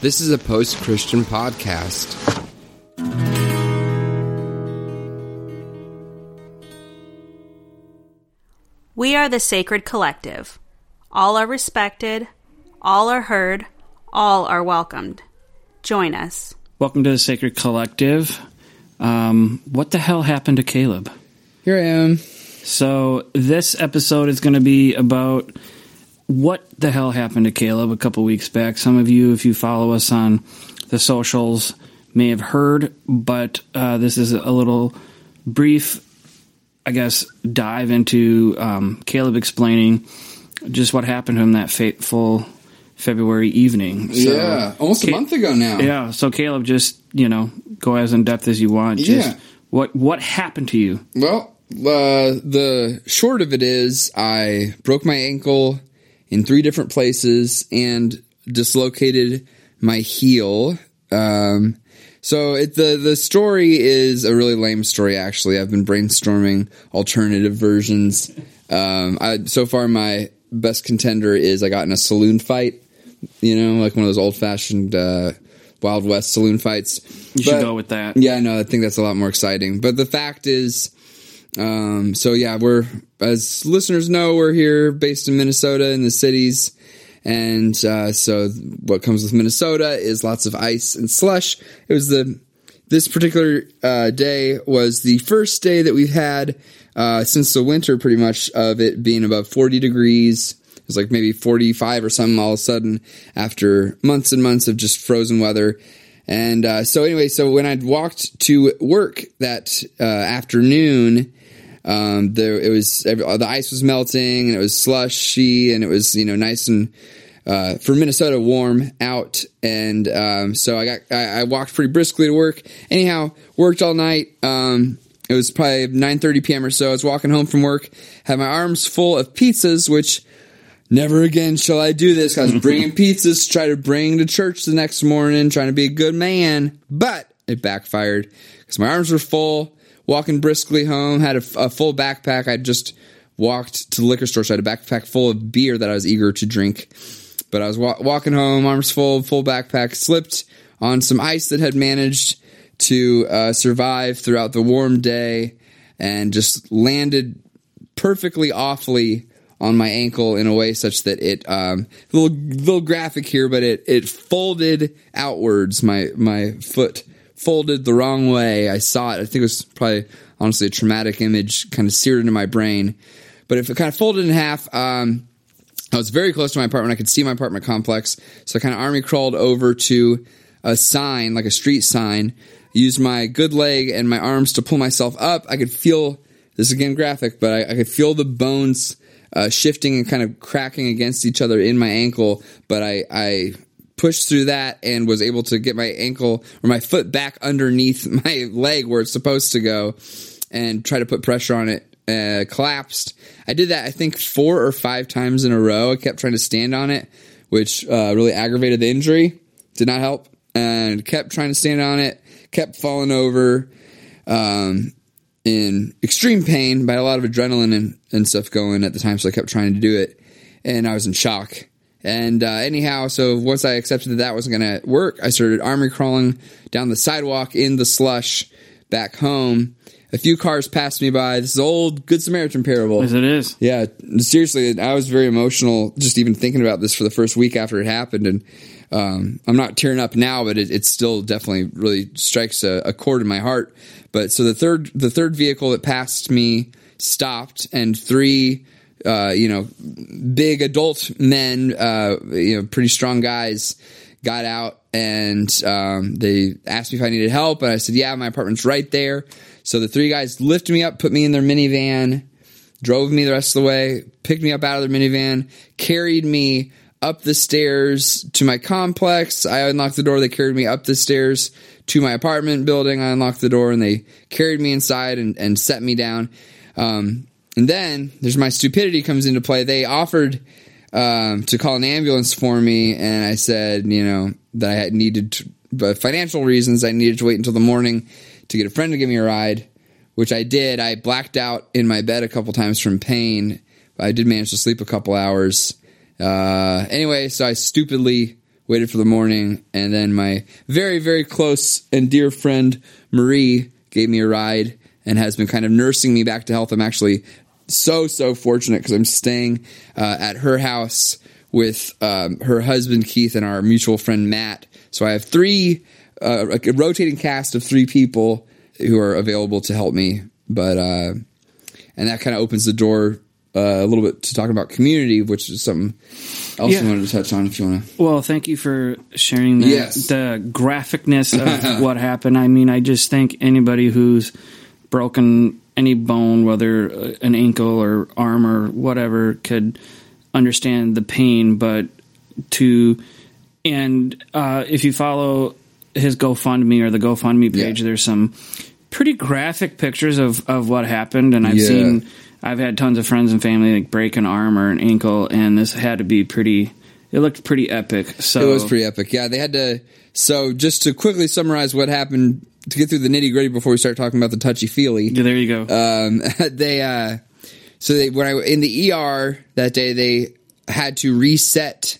This is a post Christian podcast. We are the Sacred Collective. All are respected, all are heard, all are welcomed. Join us. Welcome to the Sacred Collective. Um, what the hell happened to Caleb? Here I am. So, this episode is going to be about what the hell happened to Caleb a couple weeks back. Some of you, if you follow us on the socials, may have heard, but uh, this is a little brief, I guess, dive into um, Caleb explaining just what happened to him that fateful February evening. So, yeah, almost a month ago now. Yeah, so Caleb, just you know, go as in depth as you want. Just Yeah. what what happened to you? Well, uh, the short of it is I broke my ankle in three different places and dislocated my heel. Um, so it, the the story is a really lame story. Actually, I've been brainstorming alternative versions. Um, I, so far, my best contender is I got in a saloon fight. You know, like one of those old fashioned uh, Wild West saloon fights. You should go with that. yeah, I know. I think that's a lot more exciting. But the fact is, um, so yeah, we're as listeners know, we're here based in Minnesota in the cities, and uh, so what comes with Minnesota is lots of ice and slush. It was the this particular uh, day was the first day that we've had uh, since the winter, pretty much of it being above forty degrees. It was like maybe forty five or something all of a sudden after months and months of just frozen weather. And uh, so anyway, so when I walked to work that uh, afternoon, um, there it was every, the ice was melting and it was slushy and it was you know nice and uh, for Minnesota warm out. And um, so I got I, I walked pretty briskly to work. Anyhow, worked all night. Um, it was probably 9:30 p.m. or so. I was walking home from work, had my arms full of pizzas, which never again shall I do this. I was bringing pizzas to try to bring to church the next morning, trying to be a good man, but it backfired because my arms were full. Walking briskly home, had a, a full backpack. I just walked to the liquor store, so I had a backpack full of beer that I was eager to drink. But I was wa- walking home, arms full, full backpack, slipped on some ice that had managed to uh, survive throughout the warm day, and just landed perfectly awfully on my ankle in a way such that it um little little graphic here but it it folded outwards my my foot folded the wrong way i saw it i think it was probably honestly a traumatic image kind of seared into my brain but if it kind of folded in half um I was very close to my apartment. I could see my apartment complex. So I kind of army crawled over to a sign, like a street sign, used my good leg and my arms to pull myself up. I could feel this is again graphic, but I, I could feel the bones uh, shifting and kind of cracking against each other in my ankle. But I, I pushed through that and was able to get my ankle or my foot back underneath my leg where it's supposed to go and try to put pressure on it. Uh, collapsed. I did that I think four or five times in a row. I kept trying to stand on it, which uh, really aggravated the injury. Did not help, and kept trying to stand on it. Kept falling over. Um, in extreme pain, I had a lot of adrenaline and, and stuff going at the time, so I kept trying to do it, and I was in shock. And uh, anyhow, so once I accepted that that wasn't going to work, I started army crawling down the sidewalk in the slush back home. A few cars passed me by. This is old Good Samaritan parable. As it is. Yeah, seriously, I was very emotional just even thinking about this for the first week after it happened, and um, I'm not tearing up now, but it, it still definitely really strikes a, a chord in my heart. But so the third the third vehicle that passed me stopped, and three uh, you know big adult men, uh, you know pretty strong guys, got out and um, they asked me if I needed help, and I said, "Yeah, my apartment's right there." So the three guys lifted me up, put me in their minivan, drove me the rest of the way, picked me up out of their minivan, carried me up the stairs to my complex. I unlocked the door. They carried me up the stairs to my apartment building. I unlocked the door and they carried me inside and, and set me down. Um, and then there's my stupidity comes into play. They offered um, to call an ambulance for me, and I said, you know, that I had needed, to, but financial reasons, I needed to wait until the morning to get a friend to give me a ride, which I did. I blacked out in my bed a couple times from pain. But I did manage to sleep a couple hours. Uh, anyway, so I stupidly waited for the morning, and then my very, very close and dear friend Marie gave me a ride and has been kind of nursing me back to health. I'm actually so, so fortunate because I'm staying uh, at her house with um, her husband Keith and our mutual friend Matt. So I have three, uh, a rotating cast of three people who are available to help me. But, uh, and that kind of opens the door uh, a little bit to talk about community, which is something else Yeah. you wanted to touch on if you want to. Well, thank you for sharing that, Yes. the graphicness of what happened. I mean, I just think anybody who's broken any bone, whether uh, an ankle or arm or whatever, could understand the pain. But to and uh, if you follow his GoFundMe or the GoFundMe page, Yeah. there's some pretty graphic pictures of, of what happened, and I've Yeah. seen. I've had tons of friends and family like break an arm or an ankle, and this had to be pretty. It looked pretty epic. So It was pretty epic. Yeah, they had to. So just to quickly summarize what happened to get through the nitty gritty before we start talking about the touchy feely. Yeah, there you go. um, they uh, so they when I in the ER that day they had to reset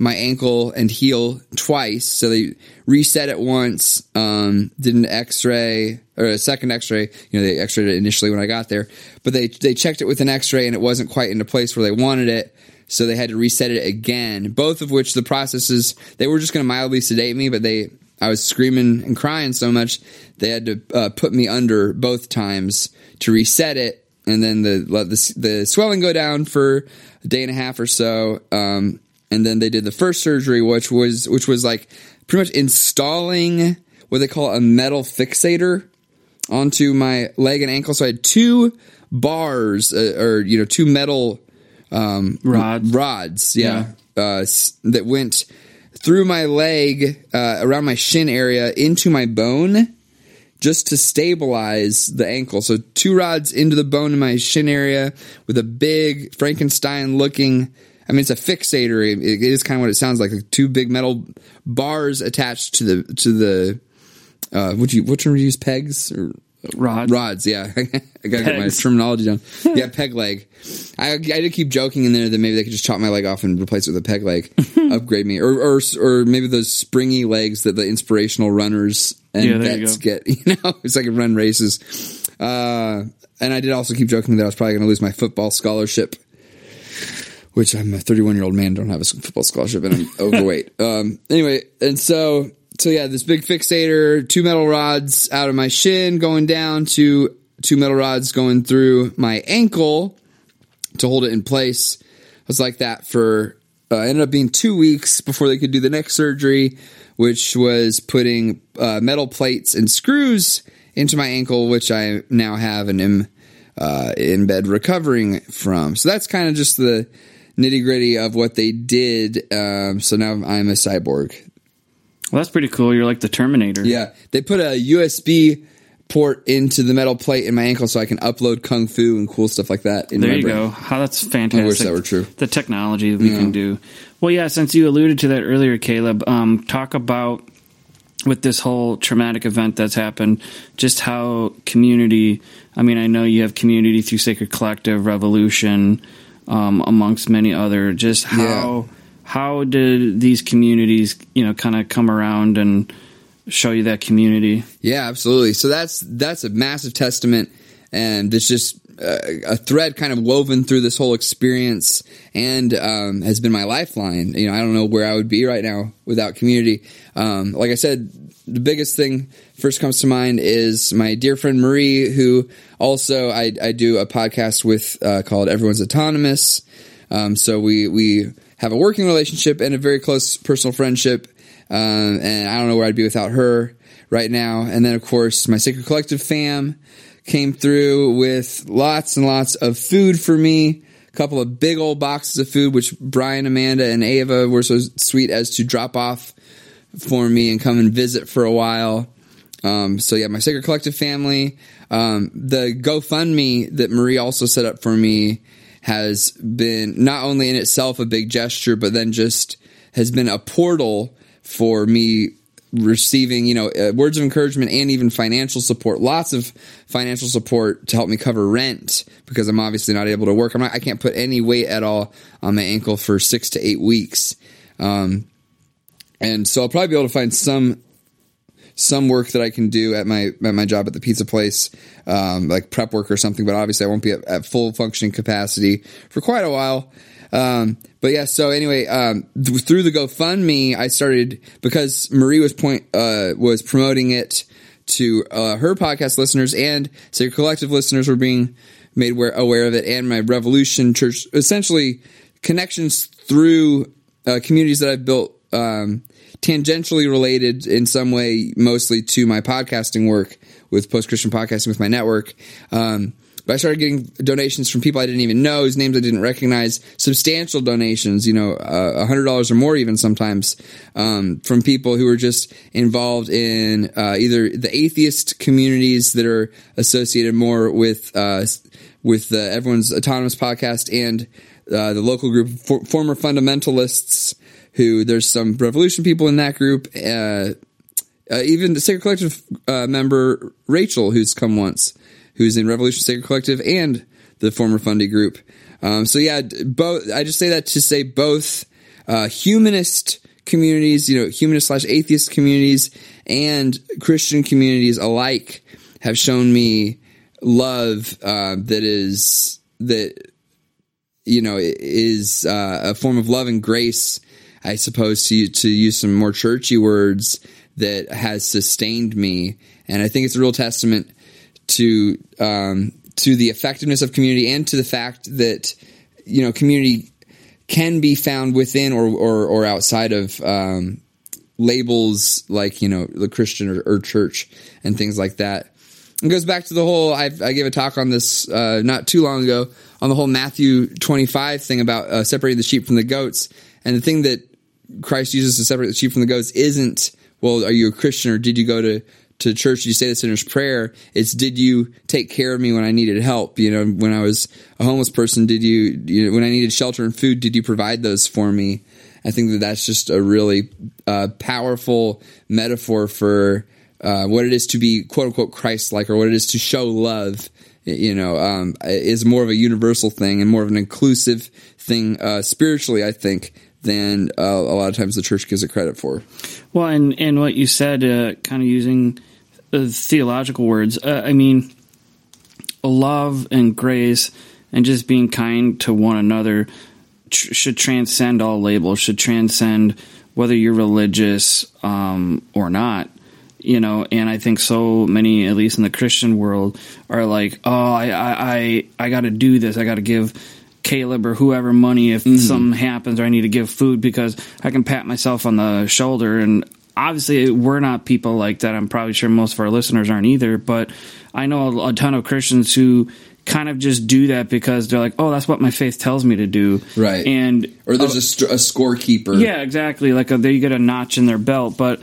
my ankle and heel twice. So they reset it once, um, did an X-ray or a second X-ray. You know, they X-rayed it initially when I got there, but they they checked it with an X-ray and it wasn't quite in into place where they wanted it. So they had to reset it again. Both of which the processes they were just going to mildly sedate me, but they I was screaming and crying so much they had to uh, put me under both times to reset it, and then the let the, the swelling go down for a day and a half or so. Um, and then they did the first surgery, which was which was like pretty much installing what they call a metal fixator onto my leg and ankle. So I had two bars, uh, or you know, two metal Rods. rods, yeah, Uh, that went through my leg, uh, around my shin area, into my bone, just to stabilize the ankle. So two rods into the bone in my shin area with a big Frankenstein looking. I mean, it's a fixator. It, is kind of what it sounds like. like two big metal bars attached to the to the. Uh, would you what term would you use? Pegs or Rods. rods, yeah. I gotta get my terminology down. Yeah, peg leg. I, I did keep joking in there that maybe they could just chop my leg off and replace it with a peg leg, upgrade me, or, or or maybe those springy legs that the inspirational runners and Yeah, there you vets get. You know, it's like a run races. Uh, and I did also keep joking that I was probably going to lose my football scholarship. Which I'm a 31 year old man, don't have a football scholarship, and I'm overweight. Um, anyway, and so so yeah, this big fixator, two metal rods out of my shin going down to two metal rods going through my ankle to hold it in place. I was like that for uh, ended up being two weeks before they could do the next surgery, which was putting uh, metal plates and screws into my ankle, which I now have and am uh, in bed recovering from. So that's kind of just the nitty gritty of what they did. Um, so now I'm a cyborg. Well, that's pretty cool. You're like the Terminator. Yeah, they put a USB port into the metal plate in my ankle so I can upload kung fu and cool stuff like that. In There you brain. go. How that's fantastic. I wish that were true. The technology we can do. Well, yeah. Since you alluded to that earlier, Caleb, um, talk about with this whole traumatic event that's happened, just how community. I mean, I know you have community through Sacred Collective, Revolution, um, amongst many other. Just how how did these communities, you know, kind of come around and show you that community? Yeah, absolutely. So that's that's a massive testament, and it's just uh, a thread kind of woven through this whole experience, and um, has been my lifeline. You know, I don't know where I would be right now without community. Um, like I said, the biggest thing first comes to mind is my dear friend Marie, who also I, I do a podcast with uh, called Everyone's Autonomous. Um, so we we have a working relationship and a very close personal friendship. Um, and I don't know where I'd be without her right now. And then, of course, my Sacred Collective fam came through with lots and lots of food for me. A couple of big old boxes of food, which Brien, Amanda, and Ava were so sweet as to drop off for me and come and visit for a while. Um, so yeah, my Sacred Collective family. Um, the GoFundMe that Marie also set up for me has been not only in itself a big gesture, but then just has been a portal for me receiving, you know, uh, words of encouragement and even financial support. Lots of financial support to help me cover rent because I'm obviously not able to work. I'm not, I can't put any weight at all on my ankle for six to eight weeks. Um, and so I'll probably be able to find some some work that I can do at my at my job at the pizza place, um, like prep work or something. But obviously, I won't be at, at full functioning capacity for quite a while. Um, but yeah, so anyway, um, th- through the GoFundMe, I started because Marie was point uh, was promoting it to uh, her podcast listeners and Sacred Collective listeners were being made aware, aware of it, and my Revolution Church, essentially connections through uh, communities that I've built um, tangentially related in some way, mostly to my podcasting work with Post Christian Podcasting with my network. Um, but I started getting donations from people I didn't even know, whose names I didn't recognize, substantial donations, you know, uh, a hundred dollars or more even sometimes, um, from people who are just involved in, uh, either the atheist communities that are associated more with, uh, with everyone's autonomous podcast and, uh, the local group for, former fundamentalists who there's some revolution people in that group, uh, uh, even the Sacred Collective member Rachel, who's come once who's in Revolution Sacred Collective and the former Fundy group. Um, so yeah, both. I just say that to say both uh, humanist communities, you know, humanist slash atheist communities, and Christian communities alike have shown me love uh, that is that you know is uh, a form of love and grace. I suppose to to use some more churchy words that has sustained me, and I think it's a real testament to um, to the effectiveness of community and to the fact that you know community can be found within or or, or outside of um, labels like you know the Christian or, or, church and things like that. It goes back to the whole. i I gave a talk on this uh, not too long ago on the whole Matthew twenty five thing about uh, separating the sheep from the goats, and the thing that Christ uses to separate the sheep from the goats isn't well, are you a Christian or did you go to to church, you say the sinner's prayer. It's did you take care of me when I needed help? You know, when I was a homeless person, did you, you know, when I needed shelter and food, did you provide those for me? I think that that's just a really uh, powerful metaphor for uh, what it is to be quote unquote Christ like or what it is to show love. You know, um, is more of a universal thing and more of an inclusive thing uh, spiritually, I think, than uh, a lot of times the church gives it credit for. Well, and and what you said, uh, kind of using uh, theological words. Uh, I mean, love and grace and just being kind to one another tr- should transcend all labels, should transcend whether you're religious um, or not. You know, and I think so many, at least in the Christian world, are like, "Oh, I, I, I, I got to do this. I got to give Caleb or whoever money if mm-hmm. something happens or I need to give food because I can pat myself on the shoulder and obviously we're not people like that. I'm probably sure most of our listeners aren't either, but I know a, ton of Christians who kind of just do that because they're like, oh, that's what my faith tells me to do. Right. And or there's uh, a, st- a scorekeeper. Yeah, exactly. Like a, they get a notch in their belt, but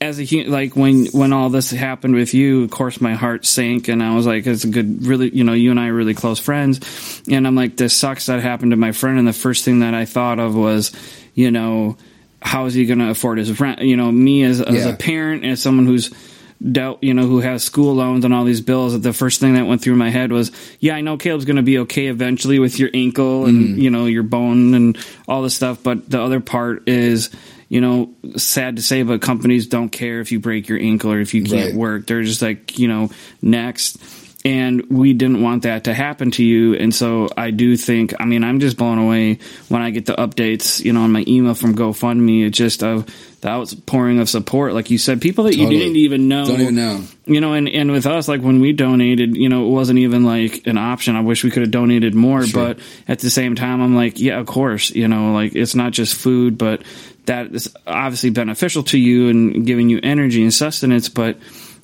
as a like when when all this happened with you, of course my heart sank, and I was like, it's a good, really, you know, you and I are really close friends, and I'm like, this sucks that happened to my friend, and the first thing that I thought of was, you know, how is he going to afford his rent? You know, me as, as yeah. a parent, as someone who's dealt, you know, who has school loans and all these bills, the first thing that went through my head was, yeah, I know Caleb's going to be okay eventually with your ankle and, mm. you know, your bone and all this stuff. But the other part is, you know, sad to say, but companies don't care if you break your ankle or if you can't right. work. They're just like, you know, next and we didn't want that to happen to you. And so i do think i mean i'm just blown away when i get the updates you know on my email from gofundme. It's just of the outpouring of support. Like you said people that totally. you didn't even know don't even know. you know and, and with us like when we donated you know it wasn't even like an option. I wish we could have donated more sure. but at the same time i'm like yeah of course you know like it's not just food but that is obviously beneficial to you and giving you energy and sustenance but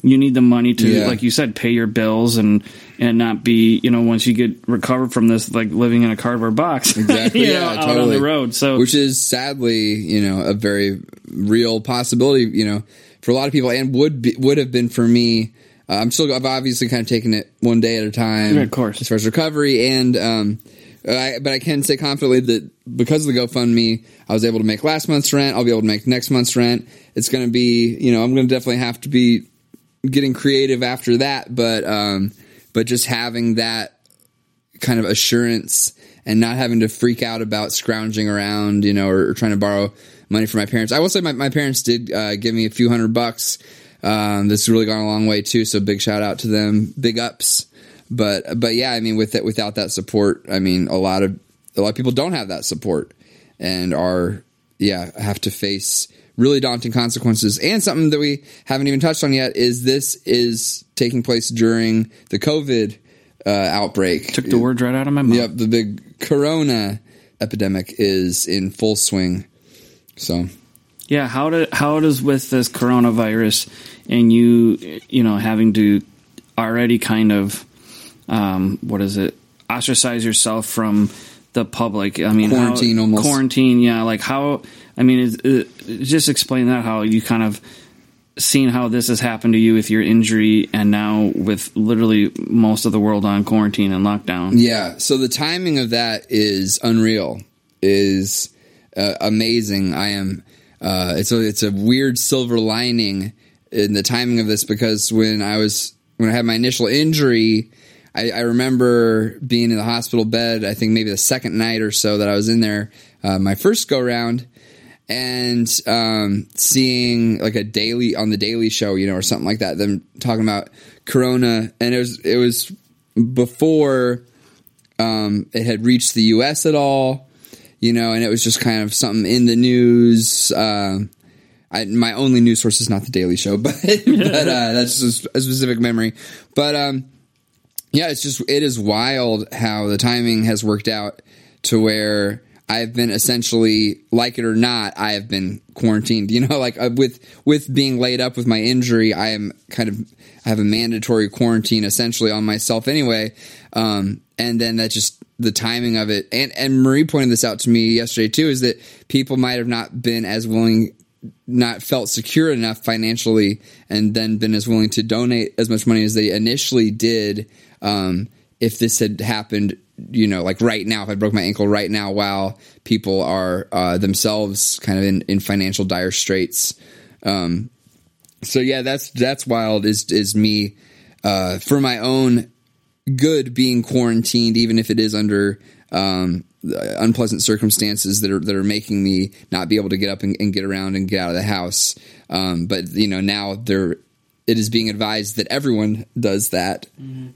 you need the money to, yeah. like you said, pay your bills and and not be, you know, once you get recovered from this, like living in a cardboard box, exactly, yeah, know, out totally. on the road. So, which is sadly, you know, a very real possibility, you know, for a lot of people, and would be, would have been for me. Uh, I'm still, I've obviously kind of taken it one day at a time, yeah, of course, as far as recovery, and um, I, but I can say confidently that because of the GoFundMe, I was able to make last month's rent. I'll be able to make next month's rent. It's going to be, you know, I'm going to definitely have to be getting creative after that, but um, but just having that kind of assurance and not having to freak out about scrounging around, you know, or, or trying to borrow money from my parents. I will say my, my parents did uh, give me a few hundred bucks. Um, this has really gone a long way too. So big shout out to them. Big ups. But but yeah, I mean, with it, without that support, I mean, a lot of a lot of people don't have that support and are yeah have to face really daunting consequences. And something that we haven't even touched on yet is this is taking place during the COVID uh, outbreak. Took the words right out of my mouth. Yep, the big Corona epidemic is in full swing. So Yeah, how do how does with this coronavirus and you you know having to already kind of um, what is it ostracize yourself from the public? I mean, how- Quarantine almost. Quarantine, yeah. Like how? I mean, is, uh, just explain that how you kind of seen how this has happened to you with your injury and now with literally most of the world on quarantine and lockdown. Yeah. So the timing of that is unreal. Is uh, amazing. I am. Uh, it's a it's a weird silver lining in the timing of this because when I was when I had my initial injury, I, I remember being in the hospital bed. I think maybe the second night or so that I was in there, uh, my first go round, and um, seeing like a daily on the Daily Show, you know, or something like that. Them talking about Corona, and it was it was before um, it had reached the U.S. at all, you know, and it was just kind of something in the news. Um I, my only news source is not the Daily Show, but but uh, that's just a specific memory. But um, yeah, it's just it is wild how the timing has worked out to where I've been essentially, like it or not, I have been quarantined. You know, like uh, with with being laid up with my injury, I am kind of I have a mandatory quarantine essentially on myself anyway. Um, and then that just the timing of it, and and Marie pointed this out to me yesterday too, is that people might have not been as willing not felt secure enough financially and then been as willing to donate as much money as they initially did um, if this had happened you know like right now if i broke my ankle right now while people are uh, themselves kind of in, in financial dire straits. Um, so yeah that's that's wild is is me uh, for my own good being quarantined even if it is under um, unpleasant circumstances that are that are making me not be able to get up and, and get around and get out of the house. Um, but you know now there it is being advised that everyone does that.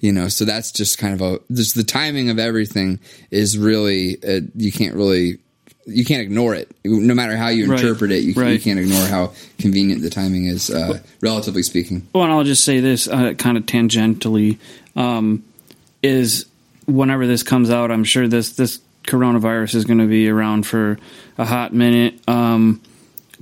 You know, so that's just kind of a just the timing of everything is really uh, you can't really you can't ignore it. No matter how you Right. interpret it, you, you can't ignore how convenient the timing is, uh, relatively speaking. Well, and I'll just say this uh, kind of tangentially um, is whenever this comes out, I'm sure this this coronavirus is going to be around for a hot minute. Um,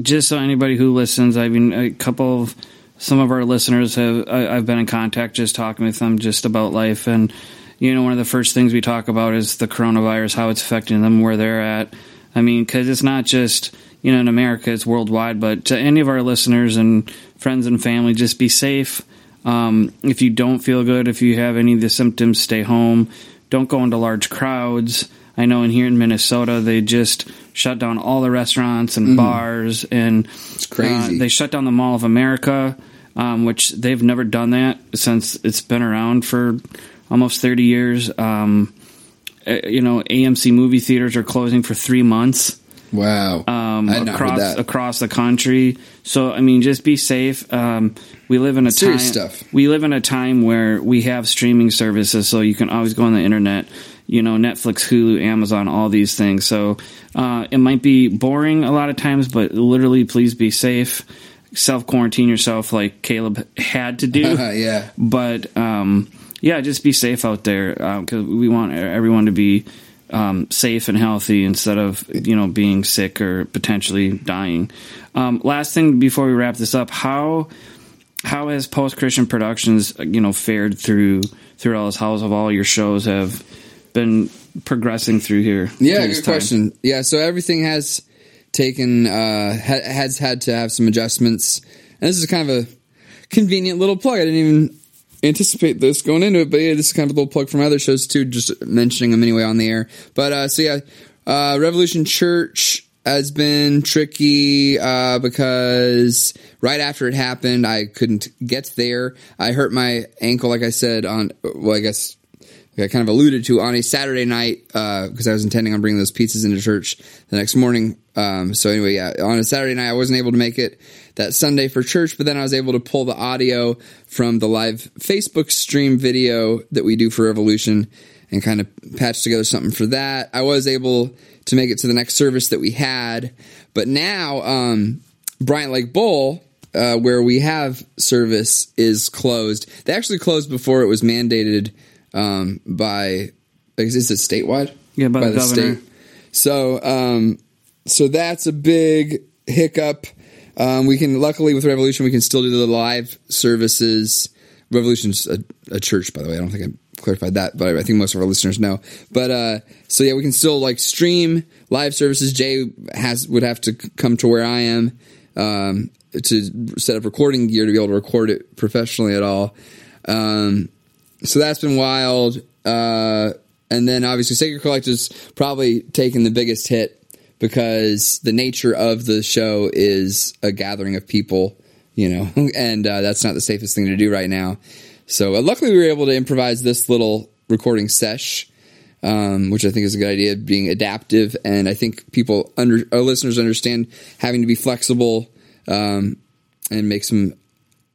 just so anybody who listens, I mean, a couple of some of our listeners have I, I've been in contact just talking with them just about life and. You know, one of the first things we talk about is the coronavirus, how it's affecting them, where they're at. I mean, because it's not just you know in America; it's worldwide. But to any of our listeners and friends and family, just be safe. Um, if you don't feel good, if you have any of the symptoms, stay home. Don't go into large crowds. I know in here in Minnesota, they just shut down all the restaurants and bars, and it's crazy. they shut down the Mall of America, um, which they've never done that since it's been around for almost thirty years. Um, uh, you know, AMC movie theaters are closing for three months Wow, um, I had not heard across across the country. So I mean, just be safe. Um, we live in a Serious time. stuff. We live in a time where we have streaming services, so you can always go on the internet. You know, Netflix, Hulu, Amazon, all these things. So uh, it might be boring a lot of times, but literally, please be safe. Self quarantine yourself, like Caleb had to do yeah. but um, yeah, just be safe out there because we want everyone to be um, safe and healthy instead of you know being sick or potentially dying. Um, last thing before we wrap this up, how how has Post Christian Productions you know fared through through all this? How have all your shows have been progressing through here? Yeah, good time? question. Yeah, so everything has taken uh ha- has had to have some adjustments. And this is kind of a convenient little plug. I didn't even anticipate this going into it, but yeah, this is kind of a little plug from other shows too, just mentioning them anyway on the air. But uh so yeah, uh Revolution Church has been tricky uh because right after it happened, I couldn't get there. I hurt my ankle like I said on well, I guess I kind of alluded to on a Saturday night because I was intending on bringing those pizzas into church the next morning. Um, so anyway, yeah, on a Saturday night I wasn't able to make it that Sunday for church, but then I was able to pull the audio from the live Facebook stream video that we do for Revolution and kind of patch together something for that. I was able to make it to the next service that we had, but now um, Bryant Lake Bowl uh, where we have service is closed. They actually closed before it was mandated um, by. Is it statewide? Yeah, by the governor. So, um, so that's a big hiccup. Um, we can luckily with Revolution we can still do the live services. Revolution's a, a church, by the way. I don't think I clarified that, but I think most of our listeners know. But uh, so yeah, we can still like stream live services. Jay has would have to come to where I am um, to set up recording gear to be able to record it professionally at all. Um, so that's been wild. Uh, and then obviously Sacred Collective's probably taken the biggest hit because the nature of the show is a gathering of people, you know, and uh, that's not the safest thing to do right now. So uh, luckily we were able to improvise this little recording sesh. Um, which I think is a good idea, being adaptive, and I think people under our listeners understand having to be flexible um, and make some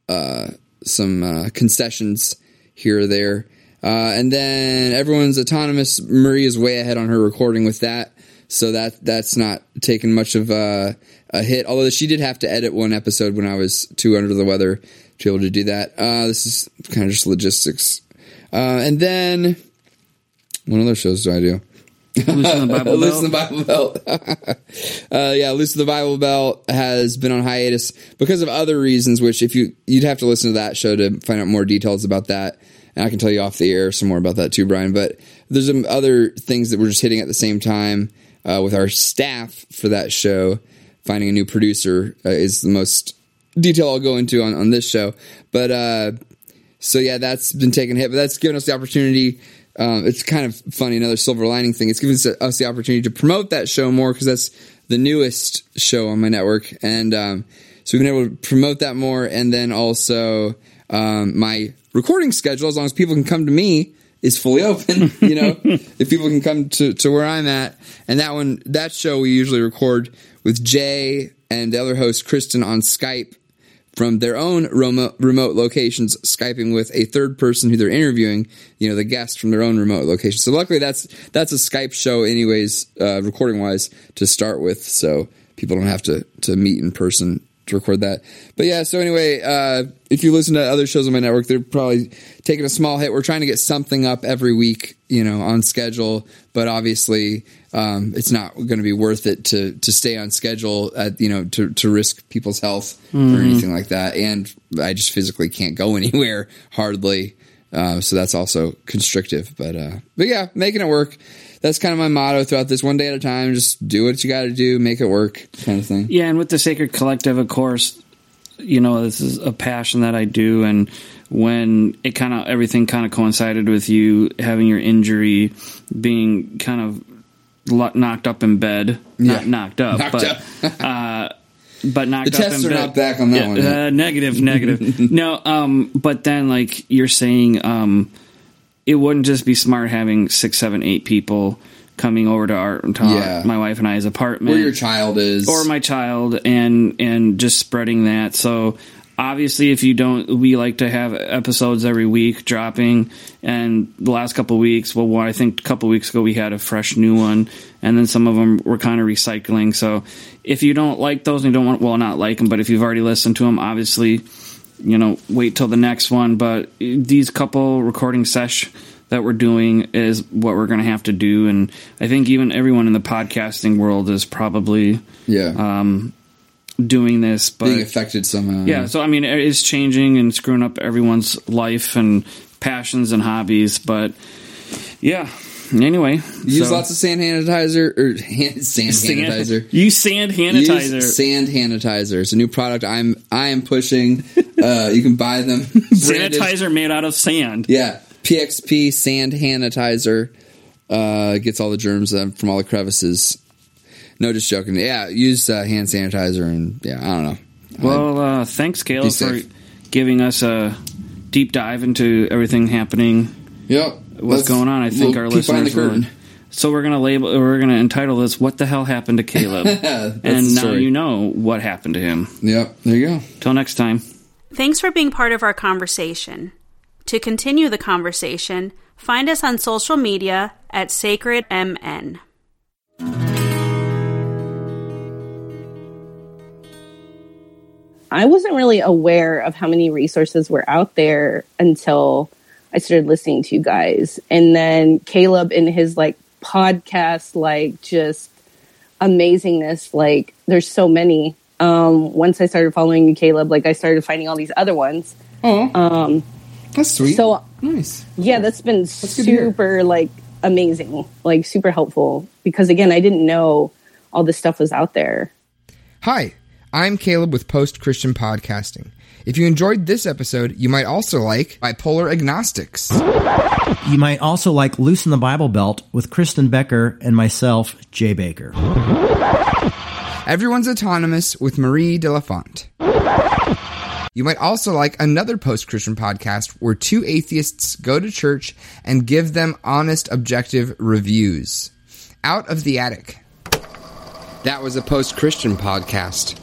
uh, some uh, concessions here or there. Uh, and then everyone's autonomous. Marie is way ahead on her recording with that, so that that's not taking much of a, a hit. Although she did have to edit one episode when I was too under the weather to be able to do that. Uh, this is kind of just logistics. Uh, and then what other shows do I do? Loosen the Bible Loose the Belt. Bible Belt. uh, yeah, Loose the Bible Belt has been on hiatus because of other reasons. Which, if you you'd have to listen to that show to find out more details about that, and I can tell you off the air some more about that too, Brien. But there's some other things that we're just hitting at the same time uh, with our staff for that show. Finding a new producer uh, is the most detail I'll go into on, on this show. But uh, so yeah, that's been taken hit, but that's given us the opportunity. Um, it's kind of funny, another silver lining thing. It's given us, the opportunity to promote that show more because that's the newest show on my network, and um, so we've been able to promote that more. And then also um, my recording schedule, as long as people can come to me, is fully open. You know, if people can come to, to where I'm at, and that one, that show we usually record with Jay and the other host Kristen on Skype from their own remote, locations, skyping with a third person who they're interviewing. You know, the guest from their own remote location. So luckily, that's that's a Skype show, anyways, uh, recording wise, to start with. So people don't have to to meet in person to record that. But yeah, so anyway, uh, if you listen to other shows on my network, they're probably taking a small hit. We're trying to get something up every week, you know, on schedule. But obviously, um, it's not going to be worth it to to stay on schedule at you know to to risk people's health or anything like that. And I just physically can't go anywhere hardly. Uh, so that's also constrictive, but uh, but yeah, making it work. That's kind of my motto throughout this one day at a time. Just do what you got to do, make it work, kind of thing. Yeah, and with the Sacred Collective, of course, you know, this is a passion that I do. And when it kind of, everything kind of coincided with you having your injury, being kind of lo- knocked up in bed, not Yeah. knocked up, Knocked but, up. uh, but knocked The up tests in are not back on that Yeah, one yet. Uh, negative, negative. no, um, but then like you're saying, um, it wouldn't just be smart having six, seven, eight people coming over to our to Yeah. my wife and I's apartment Where your child is, or my child and and just spreading that so obviously if you don't we like to have episodes every week dropping and the last couple of weeks well i think a couple of weeks ago we had a fresh new one and then some of them were kind of recycling so if you don't like those and you don't want well not like them but if you've already listened to them obviously you know wait till the next one but these couple recording sesh that we're doing is what we're going to have to do and i think even everyone in the podcasting world is probably yeah, um, doing this but being affected somehow. yeah so i mean it's changing and screwing up everyone's life and passions and hobbies but yeah anyway use so- lots of sand sanitizer or hand, sand Sand- sanitizer. use sand sanitizer Use sand sanitizer. It's a new product I'm I am pushing. Uh, you can buy them. sanitizer made out of sand Yeah, PXP sand sanitizer uh, gets all the germs uh, from all the crevices. No, just joking. Yeah, use uh, hand sanitizer and yeah, I don't know. Well, uh, thanks, Caleb, for safe. giving us a deep dive into everything happening Yep. what's Let's- going on. I think we'll our peek listeners the curtain. will. So we're gonna label. We're gonna entitle this "What the hell happened to Caleb?" and now story. you know what happened to him. Yep, there you go. Till next time. Thanks for being part of our conversation. To continue the conversation, find us on social media at SacredMN. I wasn't really aware of how many resources were out there until I started listening to you guys. And then Caleb in his like podcast, like just amazingness, like there's so many. Um, once I started following you, Caleb, like I started finding all these other ones. Oh, that's sweet. So nice. yeah, that's been hear. super like amazing, like super helpful because again, I didn't know all this stuff was out there. Hi, I'm Caleb with Post Christian Podcasting. If you enjoyed this episode, you might also like Bipolar Agnostics. You might also like Loosen the Bible Belt with Kristen Becker and myself, Jay Baker. Everyone's Autonomous with Marie Delafont. You might also like another post Christian podcast where two atheists go to church and give them honest, objective reviews. Out of the Attic. That was a post Christian podcast.